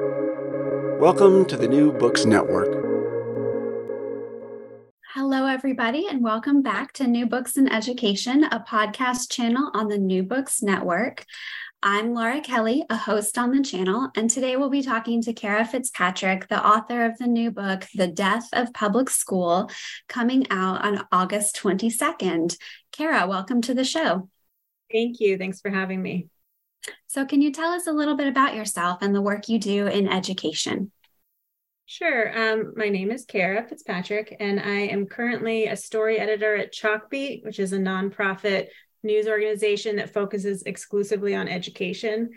Welcome to the New Books Network. Hello, everybody, and welcome back to New Books in Education, a podcast channel on the New Books Network. I'm Laura Kelly, a host on the channel, and today we'll be talking to Cara Fitzpatrick, the author of the new book, The Death of Public School, coming out on August 22nd. Cara, welcome to the show. Thank you. Thanks for having me. So, can you tell us a little bit about yourself and the work you do in education? Sure. Um, my name is Cara Fitzpatrick, and I am currently a story editor at Chalkbeat, which is a nonprofit news organization that focuses exclusively on education.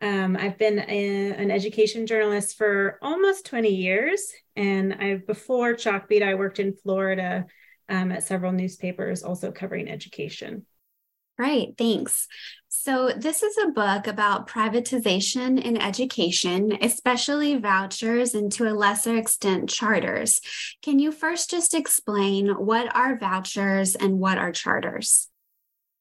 Um, I've been a, an education journalist for almost 20 years, and I before Chalkbeat, I worked in Florida um, at several newspapers, also covering education. Right, thanks. So, this is a book about privatization in education, especially vouchers and to a lesser extent charters. Can you first just explain what are vouchers and what are charters?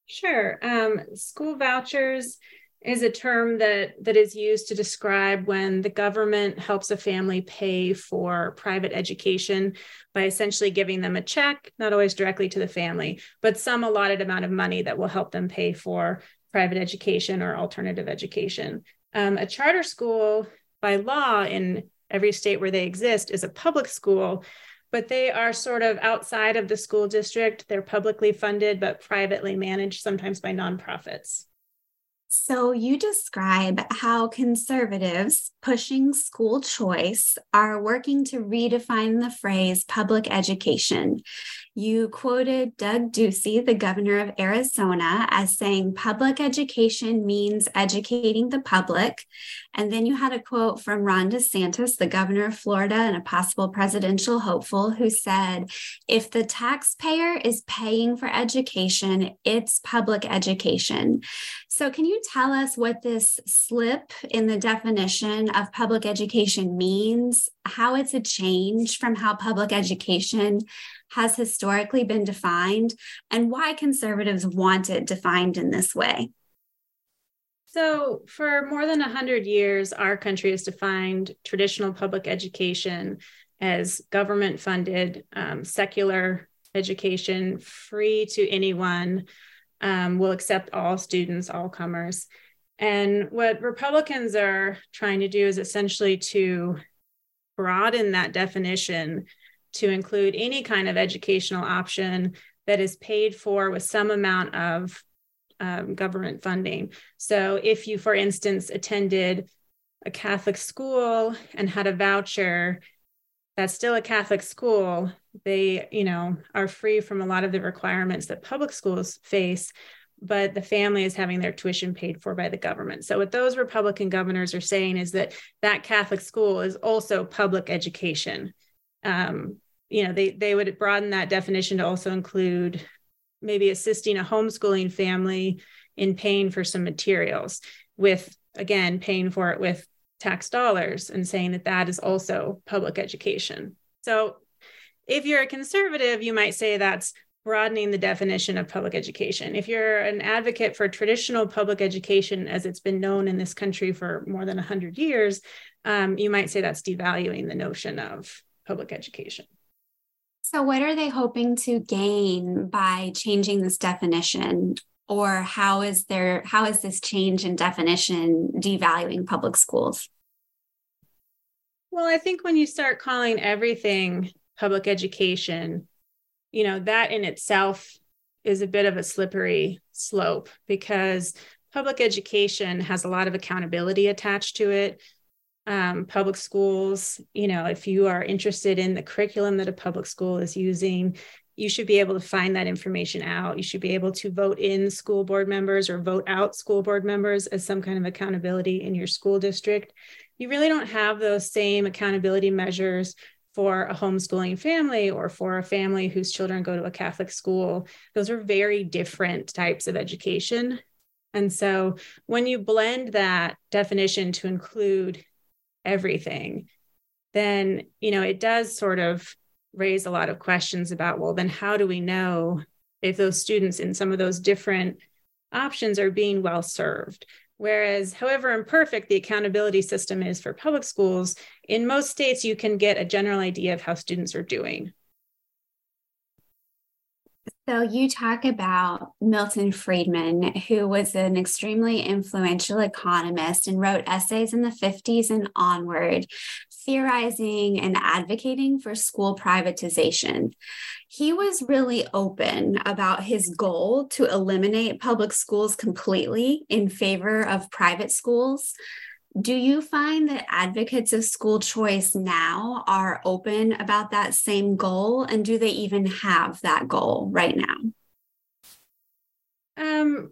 Sure. Um, school vouchers is a term that that is used to describe when the government helps a family pay for private education by essentially giving them a check not always directly to the family but some allotted amount of money that will help them pay for private education or alternative education um, a charter school by law in every state where they exist is a public school but they are sort of outside of the school district. They're publicly funded, but privately managed, sometimes by nonprofits. So, you describe how conservatives pushing school choice are working to redefine the phrase public education. You quoted Doug Ducey, the governor of Arizona, as saying public education means educating the public. And then you had a quote from Ron DeSantis, the governor of Florida and a possible presidential hopeful, who said, if the taxpayer is paying for education, it's public education. So, can you tell us what this slip in the definition of public education means, how it's a change from how public education has historically been defined, and why conservatives want it defined in this way? So, for more than 100 years, our country has defined traditional public education as government funded, um, secular education, free to anyone, um, will accept all students, all comers. And what Republicans are trying to do is essentially to broaden that definition to include any kind of educational option that is paid for with some amount of um, government funding. So, if you, for instance, attended a Catholic school and had a voucher, that's still a Catholic school. They, you know, are free from a lot of the requirements that public schools face, but the family is having their tuition paid for by the government. So, what those Republican governors are saying is that that Catholic school is also public education. Um, you know they they would broaden that definition to also include maybe assisting a homeschooling family in paying for some materials with again paying for it with tax dollars and saying that that is also public education. So if you're a conservative you might say that's broadening the definition of public education. If you're an advocate for traditional public education as it's been known in this country for more than 100 years um, you might say that's devaluing the notion of public education so, what are they hoping to gain by changing this definition? Or how is there how is this change in definition devaluing public schools? Well, I think when you start calling everything public education, you know, that in itself is a bit of a slippery slope because public education has a lot of accountability attached to it um, public schools, you know, if you are interested in the curriculum that a public school is using, you should be able to find that information out. You should be able to vote in school board members or vote out school board members as some kind of accountability in your school district. You really don't have those same accountability measures for a homeschooling family or for a family whose children go to a Catholic school. Those are very different types of education. And so when you blend that definition to include everything, then, you know, it does sort of raise a lot of questions about, well, then how do we know if those students in some of those different options are being well served? Whereas, however imperfect the accountability system is for public schools, in most states you can get a general idea of how students are doing. So, you talk about Milton Friedman, who was an extremely influential economist and wrote essays in the 50s and onward, theorizing and advocating for school privatization. He was really open about his goal to eliminate public schools completely in favor of private schools. Do you find that advocates of school choice now are open about that same goal? And do they even have that goal right now? Um,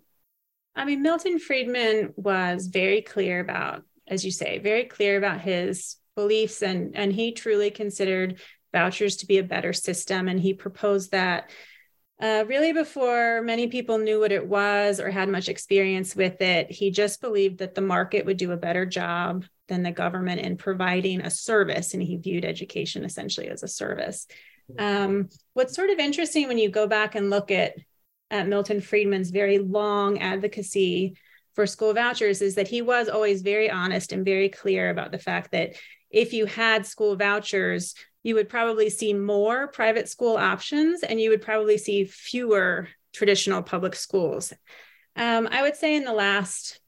I mean, Milton Friedman was very clear about, as you say, very clear about his beliefs and and he truly considered vouchers to be a better system and he proposed that uh, really before many people knew what it was or had much experience with it he just believed that the market would do a better job than the government in providing a service and he viewed education essentially as a service. Um, what's sort of interesting when you go back and look at, at milton friedman's very long advocacy for school vouchers is that he was always very honest and very clear about the fact that if you had school vouchers, you would probably see more private school options and you would probably see fewer traditional public schools. Um, I would say in the last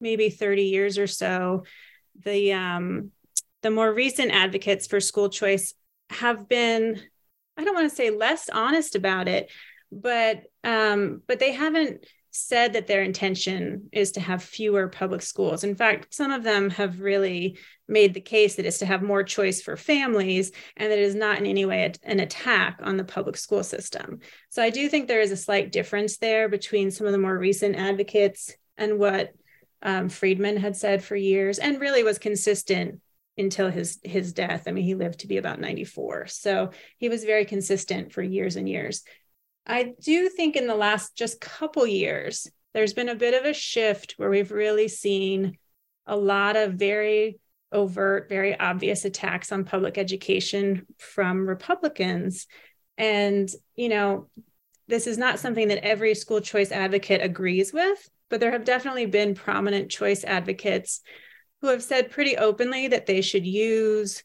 maybe 30 years or so, the um, the more recent advocates for school choice have been, I don't want to say less honest about it, but um, but they haven't said that their intention is to have fewer public schools. In fact, some of them have really made the case that it's to have more choice for families and that it is not in any way an attack on the public school system. So I do think there is a slight difference there between some of the more recent advocates and what um, Friedman had said for years and really was consistent until his his death. I mean, he lived to be about 94. So he was very consistent for years and years. I do think in the last just couple years, there's been a bit of a shift where we've really seen a lot of very overt, very obvious attacks on public education from Republicans. And, you know, this is not something that every school choice advocate agrees with, but there have definitely been prominent choice advocates who have said pretty openly that they should use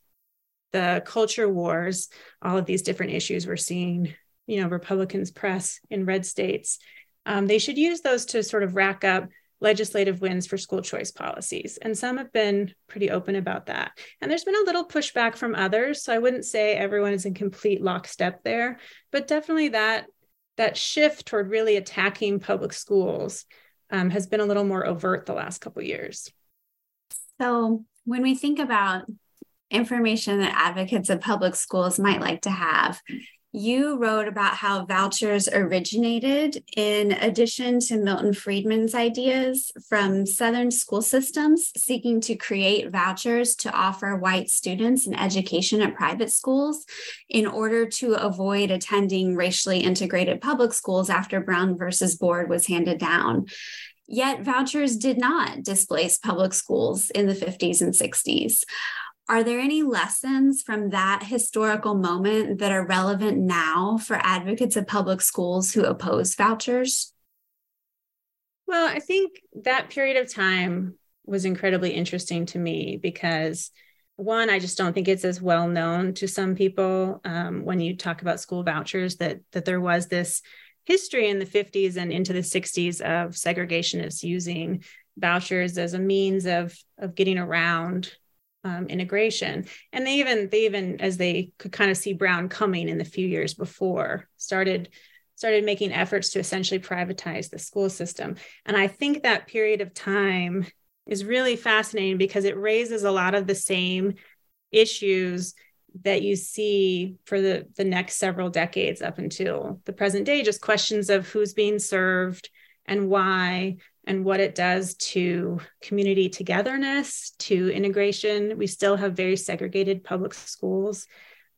the culture wars, all of these different issues we're seeing, you know, Republicans press in red states. Um, they should use those to sort of rack up legislative wins for school choice policies. And some have been pretty open about that. And there's been a little pushback from others. So I wouldn't say everyone is in complete lockstep there, but definitely that that shift toward really attacking public schools um, has been a little more overt the last couple years. So when we think about information that advocates of public schools might like to have, you wrote about how vouchers originated in addition to Milton Friedman's ideas from Southern school systems seeking to create vouchers to offer white students an education at private schools in order to avoid attending racially integrated public schools after Brown versus Board was handed down. Yet vouchers did not displace public schools in the 50s and 60s. Are there any lessons from that historical moment that are relevant now for advocates of public schools who oppose vouchers? Well, I think that period of time was incredibly interesting to me because one, I just don't think it's as well known to some people um, when you talk about school vouchers that that there was this history in the 50s and into the 60s of segregationists using vouchers as a means of of getting around um, integration. And they even they even as they could kind of see Brown coming in the few years before started started making efforts to essentially privatize the school system. And I think that period of time is really fascinating because it raises a lot of the same issues that you see for the, the next several decades up until the present day, just questions of who's being served and why, and what it does to community togetherness, to integration. We still have very segregated public schools.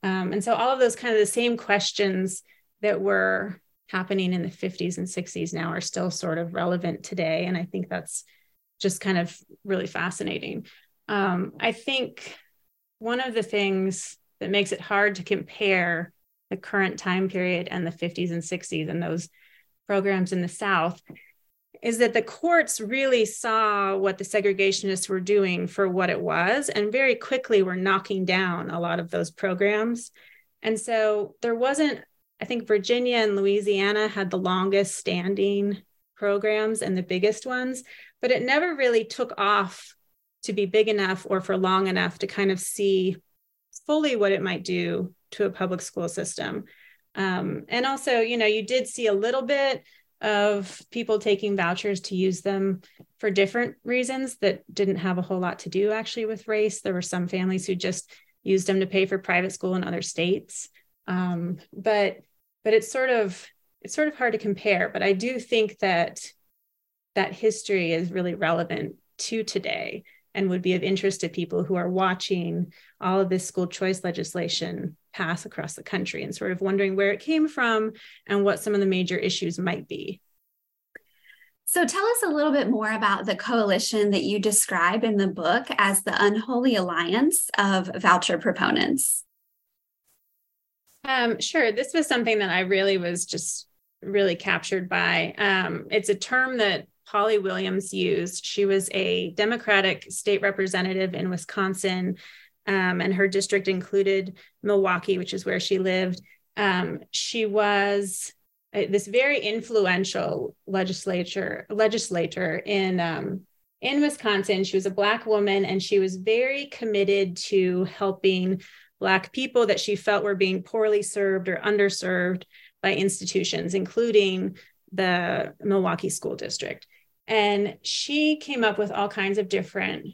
Um, and so all of those kind of the same questions that were happening in the 50s and 60s now are still sort of relevant today. And I think that's just kind of really fascinating. Um, I think one of the things that makes it hard to compare the current time period and the 50s and 60s and those programs in the South is that the courts really saw what the segregationists were doing for what it was and very quickly were knocking down a lot of those programs. And so there wasn't, I think Virginia and Louisiana had the longest standing programs and the biggest ones, but it never really took off to be big enough or for long enough to kind of see fully what it might do to a public school system. Um, and also, you know, you did see a little bit of people taking vouchers to use them for different reasons that didn't have a whole lot to do actually with race. There were some families who just used them to pay for private school in other states. Um, but but it's sort of it's sort of hard to compare. But I do think that that history is really relevant to today and would be of interest to people who are watching all of this school choice legislation pass across the country and sort of wondering where it came from and what some of the major issues might be. So, tell us a little bit more about the coalition that you describe in the book as the unholy alliance of voucher proponents. Um, sure. This was something that I really was just really captured by. Um, it's a term that Polly Williams used. She was a Democratic state representative in Wisconsin, um, and her district included Milwaukee, which is where she lived. Um, she was uh, this very influential legislature legislator in um, in Wisconsin. She was a black woman, and she was very committed to helping black people that she felt were being poorly served or underserved by institutions, including the Milwaukee School District and she came up with all kinds of different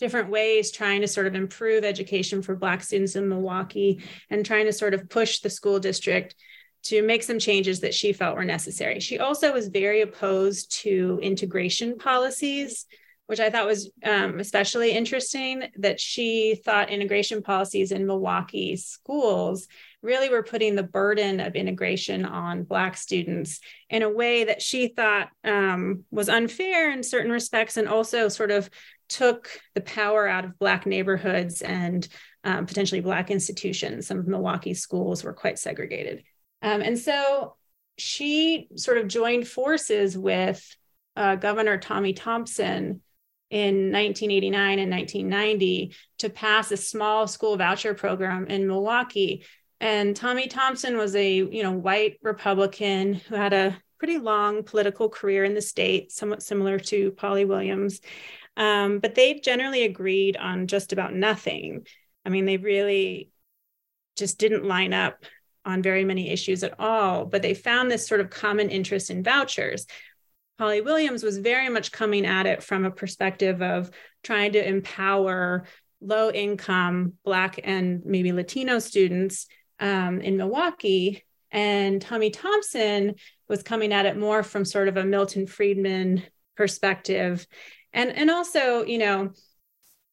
different ways trying to sort of improve education for black students in milwaukee and trying to sort of push the school district to make some changes that she felt were necessary. She also was very opposed to integration policies which i thought was um, especially interesting that she thought integration policies in milwaukee schools really were putting the burden of integration on Black students in a way that she thought um, was unfair in certain respects and also sort of took the power out of Black neighborhoods and um, potentially Black institutions. Some of Milwaukee's schools were quite segregated. Um, and so she sort of joined forces with uh, Governor Tommy Thompson in 1989 and 1990 to pass a small school voucher program in Milwaukee and Tommy Thompson was a, you know, white Republican who had a pretty long political career in the state, somewhat similar to Polly Williams. Um, but they generally agreed on just about nothing. I mean, they really just didn't line up on very many issues at all, but they found this sort of common interest in vouchers. Polly Williams was very much coming at it from a perspective of trying to empower low income Black and maybe Latino students um, in Milwaukee. And Tommy Thompson was coming at it more from sort of a Milton Friedman perspective. And, and also, you know,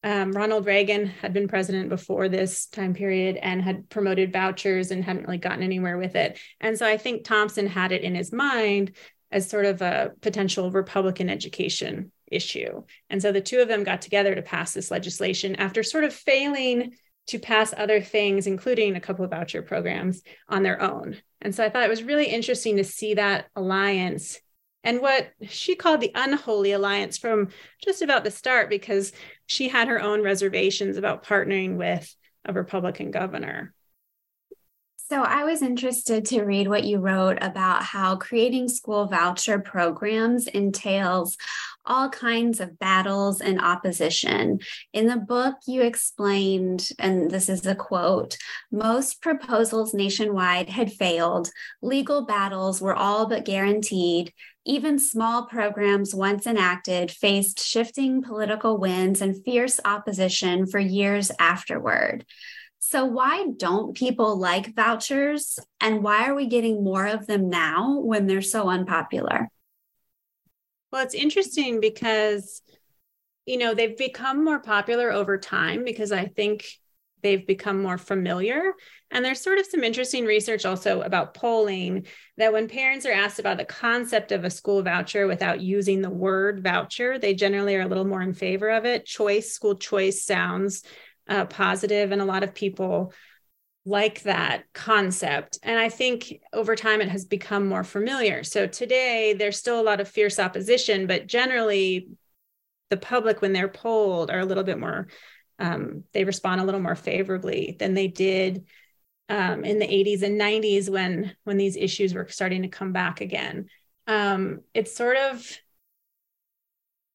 um, Ronald Reagan had been president before this time period and had promoted vouchers and hadn't really gotten anywhere with it. And so I think Thompson had it in his mind as sort of a potential Republican education issue. And so the two of them got together to pass this legislation after sort of failing to pass other things, including a couple of voucher programs on their own. And so I thought it was really interesting to see that alliance and what she called the unholy alliance from just about the start, because she had her own reservations about partnering with a Republican governor. So, I was interested to read what you wrote about how creating school voucher programs entails all kinds of battles and opposition. In the book, you explained, and this is a quote most proposals nationwide had failed, legal battles were all but guaranteed. Even small programs once enacted faced shifting political winds and fierce opposition for years afterward. So, why don't people like vouchers? And why are we getting more of them now when they're so unpopular? Well, it's interesting because, you know, they've become more popular over time because I think they've become more familiar. And there's sort of some interesting research also about polling that when parents are asked about the concept of a school voucher without using the word voucher, they generally are a little more in favor of it. Choice, school choice sounds uh, positive, and a lot of people like that concept. And I think over time it has become more familiar. So today there's still a lot of fierce opposition, but generally the public, when they're polled, are a little bit more, um, they respond a little more favorably than they did um, in the 80s and 90s when when these issues were starting to come back again. Um, it's sort of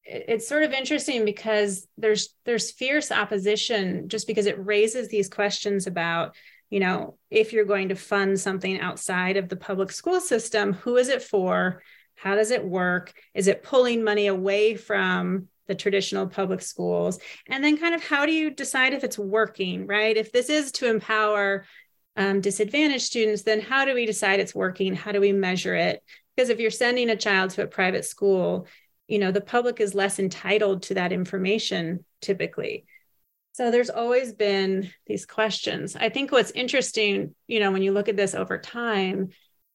it's sort of interesting because there's there's fierce opposition just because it raises these questions about you know, if you're going to fund something outside of the public school system, who is it for? How does it work? Is it pulling money away from the traditional public schools? And then, kind of, how do you decide if it's working, right? If this is to empower um, disadvantaged students, then how do we decide it's working? How do we measure it? Because if you're sending a child to a private school, you know, the public is less entitled to that information typically. So there's always been these questions. I think what's interesting, you know, when you look at this over time,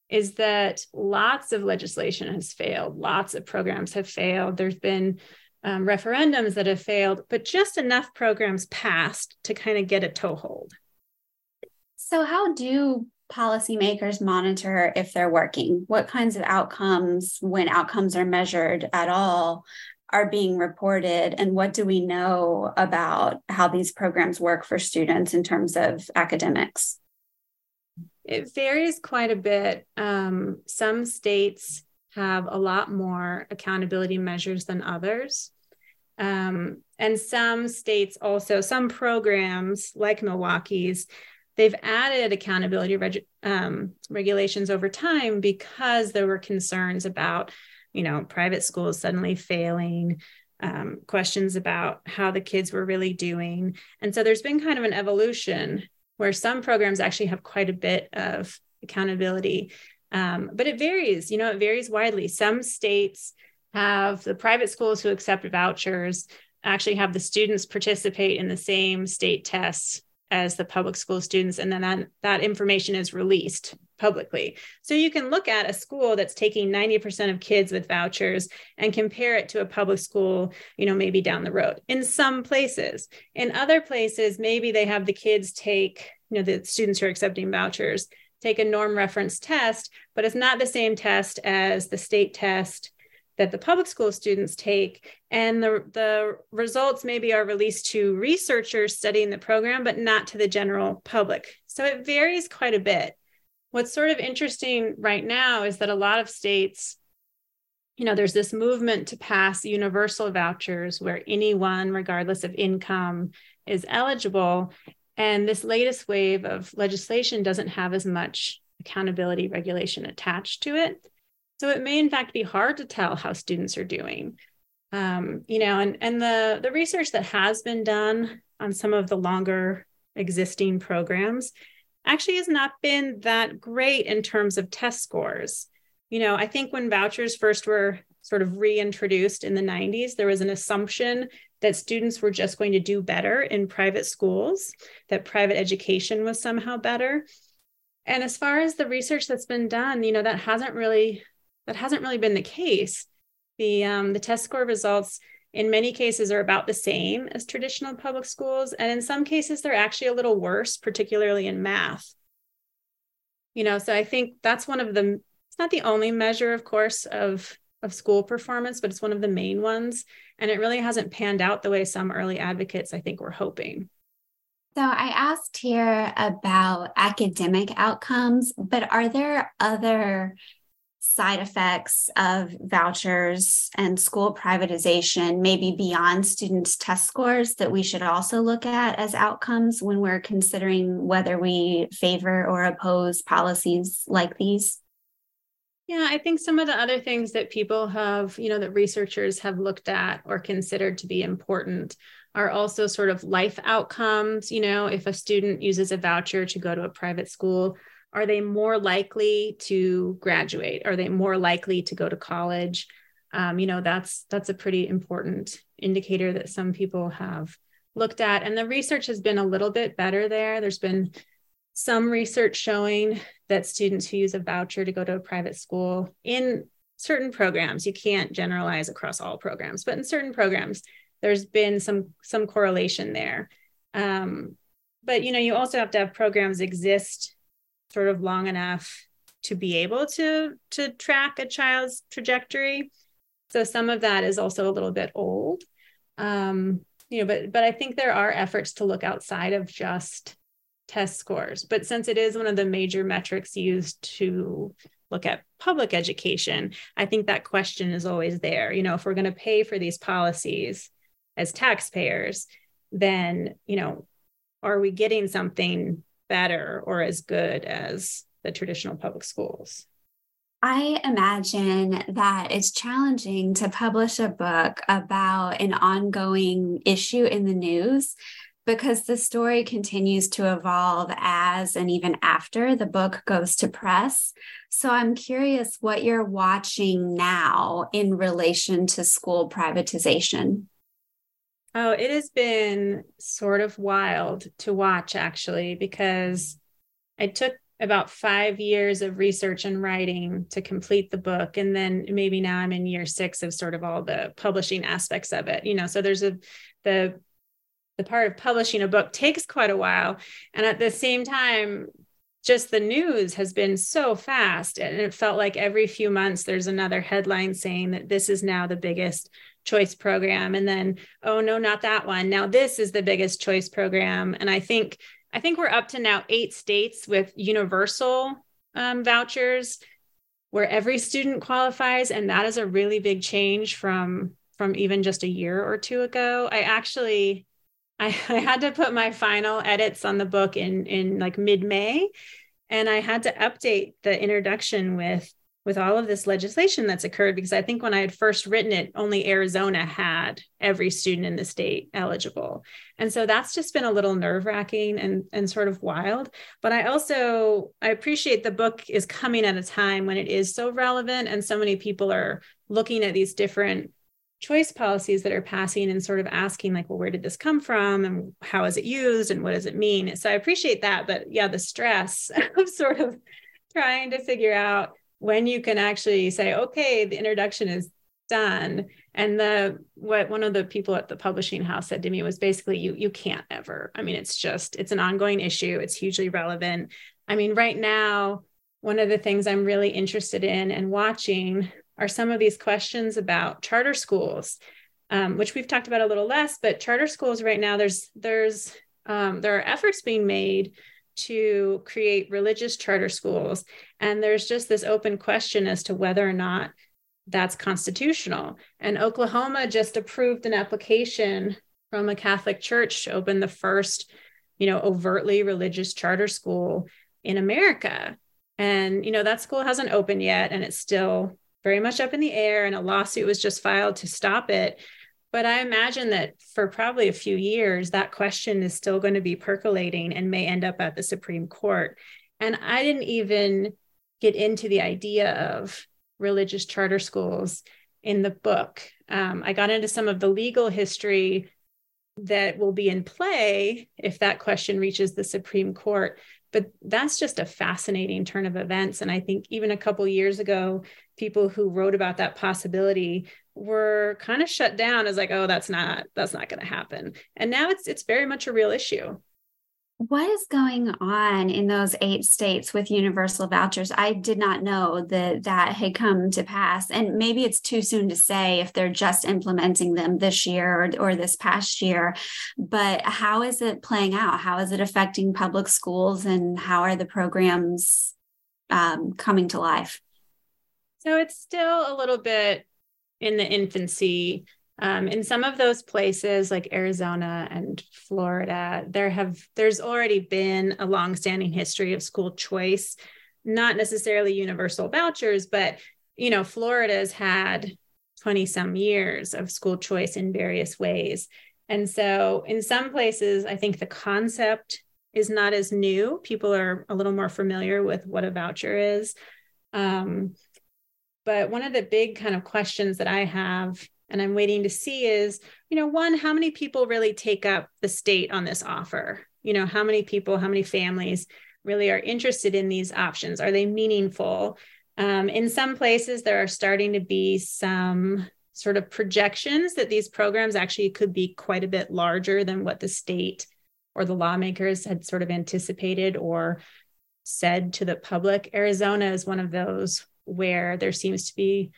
is that lots of legislation has failed, lots of programs have failed. There's been um, referendums that have failed, but just enough programs passed to kind of get a toehold. So, how do policymakers monitor if they're working? What kinds of outcomes, when outcomes are measured at all, are being reported and what do we know about how these programs work for students in terms of academics? It varies quite a bit. Um, some states have a lot more accountability measures than others. Um, and some states also, some programs like Milwaukee's, they've added accountability reg- um, regulations over time because there were concerns about you know, private schools suddenly failing, um, questions about how the kids were really doing. And so there's been kind of an evolution where some programs actually have quite a bit of accountability. Um, but it varies, you know, it varies widely. Some states have the private schools who accept vouchers actually have the students participate in the same state tests as the public school students and then that, that information is released publicly. So you can look at a school that's taking 90% of kids with vouchers and compare it to a public school you know maybe down the road. In some places. In other places maybe they have the kids take you know the students who are accepting vouchers take a norm reference test but it's not the same test as the state test that the public school students take. And the, the results maybe are released to researchers studying the program but not to the general public. So it varies quite a bit. What's sort of interesting right now is that a lot of states you know there's this movement to pass universal vouchers where anyone regardless of income is eligible and this latest wave of legislation doesn't have as much accountability regulation attached to it so it may in fact be hard to tell how students are doing. Um, you know, and and the the research that has been done on some of the longer existing programs actually has not been that great in terms of test scores. You know, I think when vouchers first were sort of reintroduced in the 90s, there was an assumption that students were just going to do better in private schools, that private education was somehow better. And as far as the research that's been done, you know, that hasn't really that hasn't really been the case. The, um, the test score results in many cases are about the same as traditional public schools. And in some cases, they're actually a little worse, particularly in math. You know, so I think that's one of the, not the only measure, of course, of, of school performance, but it's one of the main ones. And it really hasn't panned out the way some early advocates, I think, were hoping. So I asked here about academic outcomes, but are there other side effects of vouchers and school privatization, maybe beyond students' test scores, that we should also look at as outcomes when we're considering whether we favor or oppose policies like these? Yeah, I think some of the other things that people have, you know, that researchers have looked at or considered to be important are also sort of life outcomes. You know, if a student uses a voucher to go to a private school, are they more likely to graduate? Are they more likely to go to college? Um, you know that's that's a pretty important indicator that some people have looked at. And the research has been a little bit better there. There's been some research showing that students who use a voucher to go to a private school in certain programs you can't generalize across all programs but in certain programs there's been some some correlation there um, but you know, you also have to have programs exist sort of long enough to be able to to track a child's trajectory. So some of that is also a little bit old. Um, you know, but but I think there are efforts to look outside of just test scores. But since it is one of the major metrics used to look at public education, I think that question is always there. You know, if we're going to pay for these policies as taxpayers, then, you know, are we getting something better or as good as the traditional public schools? I imagine that it's challenging to publish a book about an ongoing issue in the news because the story continues to evolve as and even after the book goes to press. So I'm curious what you're watching now in relation to school privatization. Oh, it has been sort of wild to watch actually, because I took about five years of research and writing to complete the book. And then maybe now I'm in year six of sort of all the publishing aspects of it. You know, so there's a the the part of publishing a book takes quite a while. And at the same time, just the news has been so fast. And it felt like every few months there's another headline saying that this is now the biggest choice program. And then, oh no, not that one. Now this is the biggest choice program. And I think I think we're up to now eight states with universal um, vouchers where every student qualifies. And that is a really big change from from even just a year or two ago. I actually I, I had to put my final edits on the book in in like mid-May. And I had to update the introduction with with all of this legislation that's occurred because I think when I had first written it, only Arizona had every student in the state eligible. And so that's just been a little nerve-wracking and, and sort of wild. But I also I appreciate the book is coming at a time when it is so relevant and so many people are looking at these different choice policies that are passing and sort of asking like well where did this come from and how is it used and what does it mean? So i appreciate that but yeah the stress of sort of trying to figure out when you can actually say okay the introduction is done. And the what one of the people at the publishing house said to me was basically you you can't ever. I mean it's just it's an ongoing issue. It's hugely relevant. I mean right now one of the things i'm really interested in and watching are some of these questions about charter schools, um, which we've talked about a little less. But charter schools right now, there's there's um, there are efforts being made to create religious charter schools, and there's just this open question as to whether or not that's constitutional. And Oklahoma just approved an application from a Catholic church to open the first, you know, overtly religious charter school in America. And you know that school hasn't opened yet, and it's still very much up in the air, and a lawsuit was just filed to stop it. But I imagine that for probably a few years, that question is still going to be percolating and may end up at the Supreme Court. And I didn't even get into the idea of religious charter schools in the book. Um, I got into some of the legal history that will be in play if that question reaches the Supreme Court. But that's just a fascinating turn of events. And I think even a couple years ago, people who wrote about that possibility were kind of shut down as like, oh, that's not that's not going to happen. And now it's it's very much a real issue. What is going on in those eight states with universal vouchers? I did not know that that had come to pass. And maybe it's too soon to say if they're just implementing them this year or, or this past year. But how is it playing out? How is it affecting public schools and how are the programs um, coming to life? So it's still a little bit in the infancy. Um, in some of those places like Arizona and Florida, there have there's already been a longstanding history of school choice, not necessarily universal vouchers, but you know, Florida's had 20 some years of school choice in various ways. And so in some places, I think the concept is not as new. People are a little more familiar with what a voucher is. Um, but one of the big kind of questions that I have and I'm waiting to see is, you know, one, how many people really take up the state on this offer? You know, how many people, how many families really are interested in these options? Are they meaningful? Um, in some places, there are starting to be some sort of projections that these programs actually could be quite a bit larger than what the state or the lawmakers had sort of anticipated or said to the public. Arizona is one of those where there seems to be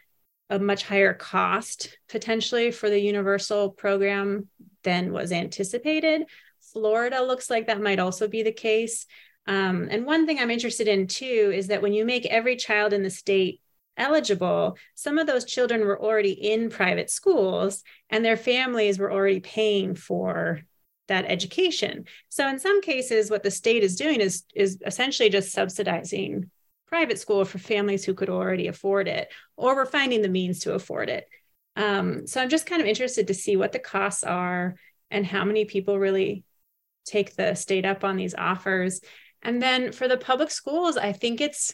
a much higher cost potentially for the universal program than was anticipated. Florida looks like that might also be the case. Um, and one thing I'm interested in too is that when you make every child in the state eligible, some of those children were already in private schools and their families were already paying for that education. So in some cases, what the state is doing is, is essentially just subsidizing private school for families who could already afford it or were finding the means to afford it. Um, so I'm just kind of interested to see what the costs are and how many people really take the state up on these offers. And then for the public schools, I think it's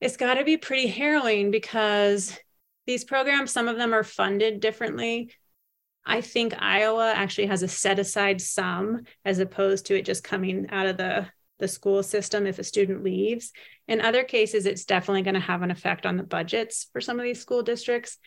it's got to be pretty harrowing because these programs, some of them are funded differently. I think Iowa actually has a set aside sum as opposed to it just coming out of the, the school system if a student leaves. In other cases, it's definitely going to have an effect on the budgets for some of these school districts.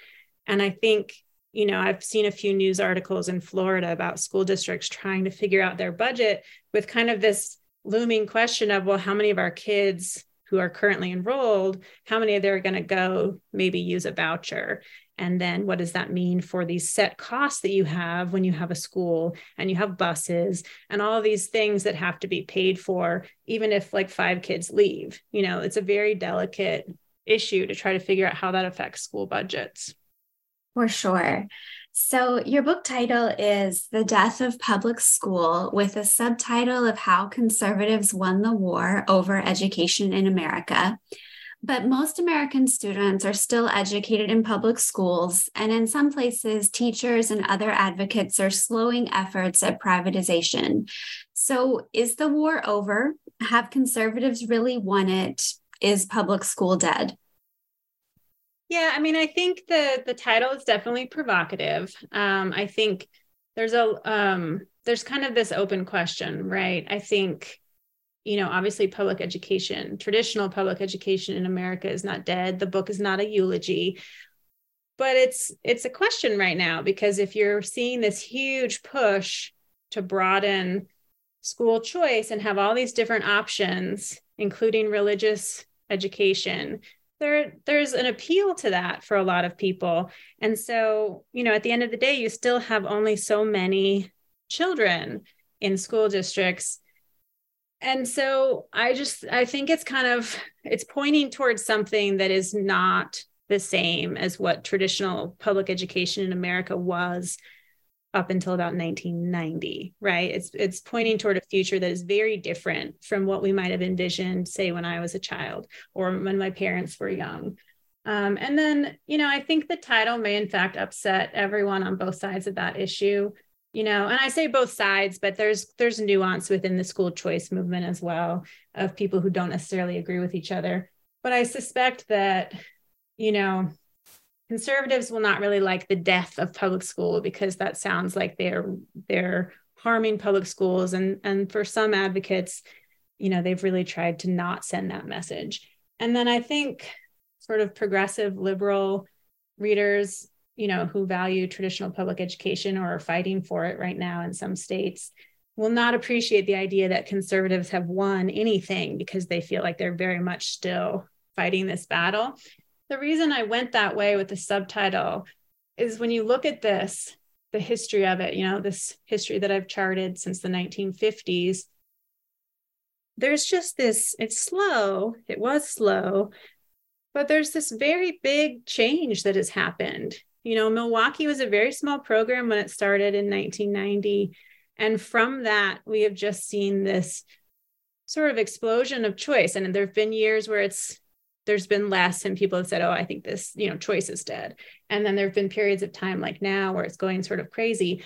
And I think, you know, I've seen a few news articles in Florida about school districts trying to figure out their budget with kind of this looming question of, well, how many of our kids who are currently enrolled, how many of them are going to go maybe use a voucher? And then what does that mean for these set costs that you have when you have a school and you have buses and all these things that have to be paid for, even if like five kids leave? You know, it's a very delicate issue to try to figure out how that affects school budgets. For sure. So, your book title is The Death of Public School, with a subtitle of How Conservatives Won the War Over Education in America. But most American students are still educated in public schools, and in some places, teachers and other advocates are slowing efforts at privatization. So, is the war over? Have conservatives really won it? Is public school dead? Yeah, I mean, I think the the title is definitely provocative. Um, I think there's a um, there's kind of this open question, right? I think, you know, obviously public education, traditional public education in America is not dead. The book is not a eulogy, but it's it's a question right now because if you're seeing this huge push to broaden school choice and have all these different options, including religious education, there there's an appeal to that for a lot of people. And so you know at the end of the day you still have only so many children in school districts and so i just i think it's kind of it's pointing towards something that is not the same as what traditional public education in america was up until about 1990 right? It's it's pointing toward a future that is very different from what we might have envisioned say when i was a child or when my parents were young. Um, and then you know i think the title may in fact upset everyone on both sides of that issue you know and i say both sides but there's there's nuance within the school choice movement as well of people who don't necessarily agree with each other. But i suspect that you know conservatives will not really like the death of public school because that sounds like they're they're harming public schools. And and for some advocates you know they've really tried to not send that message. And then i think sort of progressive liberal readers you know who value traditional public education or are fighting for it right now in some states will not appreciate the idea that conservatives have won anything because they feel like they're very much still fighting this battle the reason I went that way with the subtitle is when you look at this, the history of it, you know, this history that I've charted since the 1950s, there's just this, it's slow, it was slow, but there's this very big change that has happened. You know, Milwaukee was a very small program when it started in 1990. And from that, we have just seen this sort of explosion of choice. And there have been years where it's there's been less and people have said oh i think this you know choice is dead and then there have been periods of time like now where it's going sort of crazy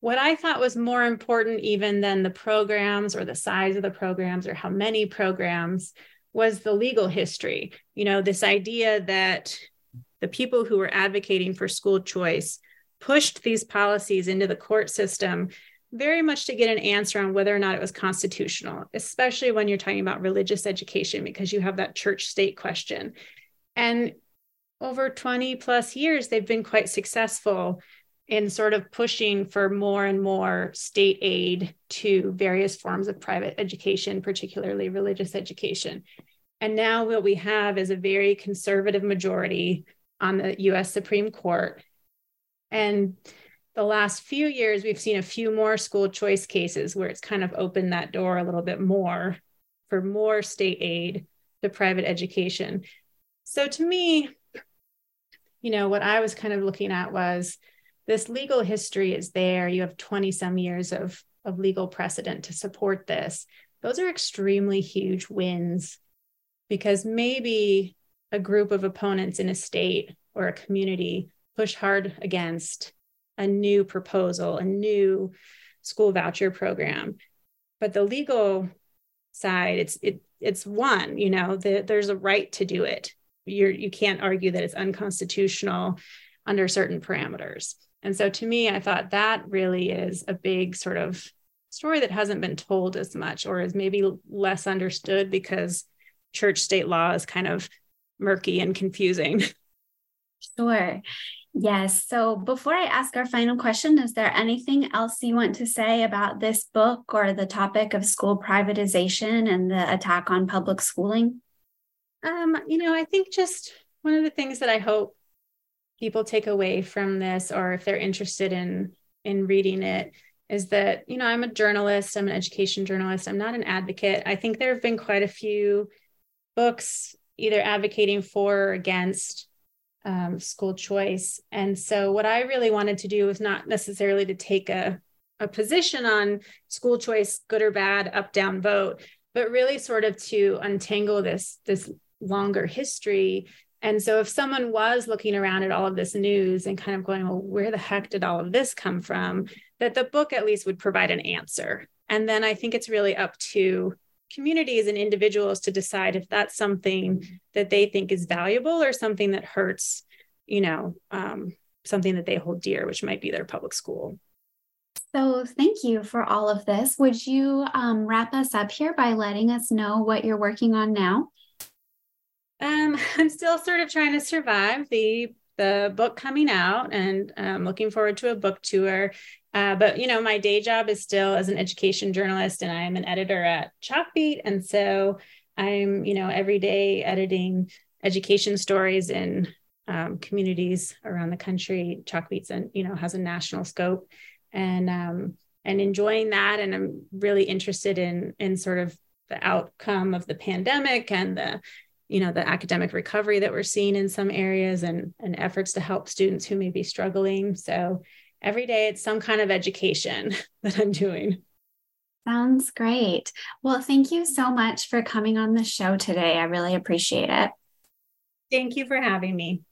what i thought was more important even than the programs or the size of the programs or how many programs was the legal history you know this idea that the people who were advocating for school choice pushed these policies into the court system very much to get an answer on whether or not it was constitutional, especially when you're talking about religious education, because you have that church state question. And over 20 plus years, they've been quite successful in sort of pushing for more and more state aid to various forms of private education, particularly religious education. And now what we have is a very conservative majority on the US Supreme Court. And the last few years, we've seen a few more school choice cases where it's kind of opened that door a little bit more for more state aid to private education. So to me, you know, what I was kind of looking at was this legal history is there. You have 20 some years of, of legal precedent to support this. Those are extremely huge wins because maybe a group of opponents in a state or a community push hard against a new proposal, a new school voucher program. But the legal side, it's it it's one, you know, the, there's a right to do it. You're you can't argue that it's unconstitutional under certain parameters. And so to me, I thought that really is a big sort of story that hasn't been told as much or is maybe less understood because church state law is kind of murky and confusing. Sure. Yes. So before I ask our final question, is there anything else you want to say about this book or the topic of school privatization and the attack on public schooling? Um, you know, I think just one of the things that I hope people take away from this, or if they're interested in in reading it, is that you know I'm a journalist, I'm an education journalist, I'm not an advocate. I think there have been quite a few books either advocating for or against um, school choice. And so, what I really wanted to do was not necessarily to take a, a position on school choice, good or bad, up down vote, but really sort of to untangle this this longer history. And so, if someone was looking around at all of this news and kind of going, well, where the heck did all of this come from? That the book at least would provide an answer. And then I think it's really up to communities and individuals to decide if that's something that they think is valuable or something that hurts, you know, um, something that they hold dear, which might be their public school. So, thank you for all of this. Would you um, wrap us up here by letting us know what you're working on now? Um, I'm still sort of trying to survive the the book coming out, and I'm looking forward to a book tour. Uh, but you know, my day job is still as an education journalist, and I'm an editor at Chalkbeat, and so I'm you know every day editing education stories in um, communities around the country. Chalkbeats and you know has a national scope, and um, and enjoying that, and I'm really interested in in sort of the outcome of the pandemic and the you know the academic recovery that we're seeing in some areas and and efforts to help students who may be struggling so every day it's some kind of education that I'm doing. Sounds great. Well, thank you so much for coming on the show today. I really appreciate it. Thank you for having me.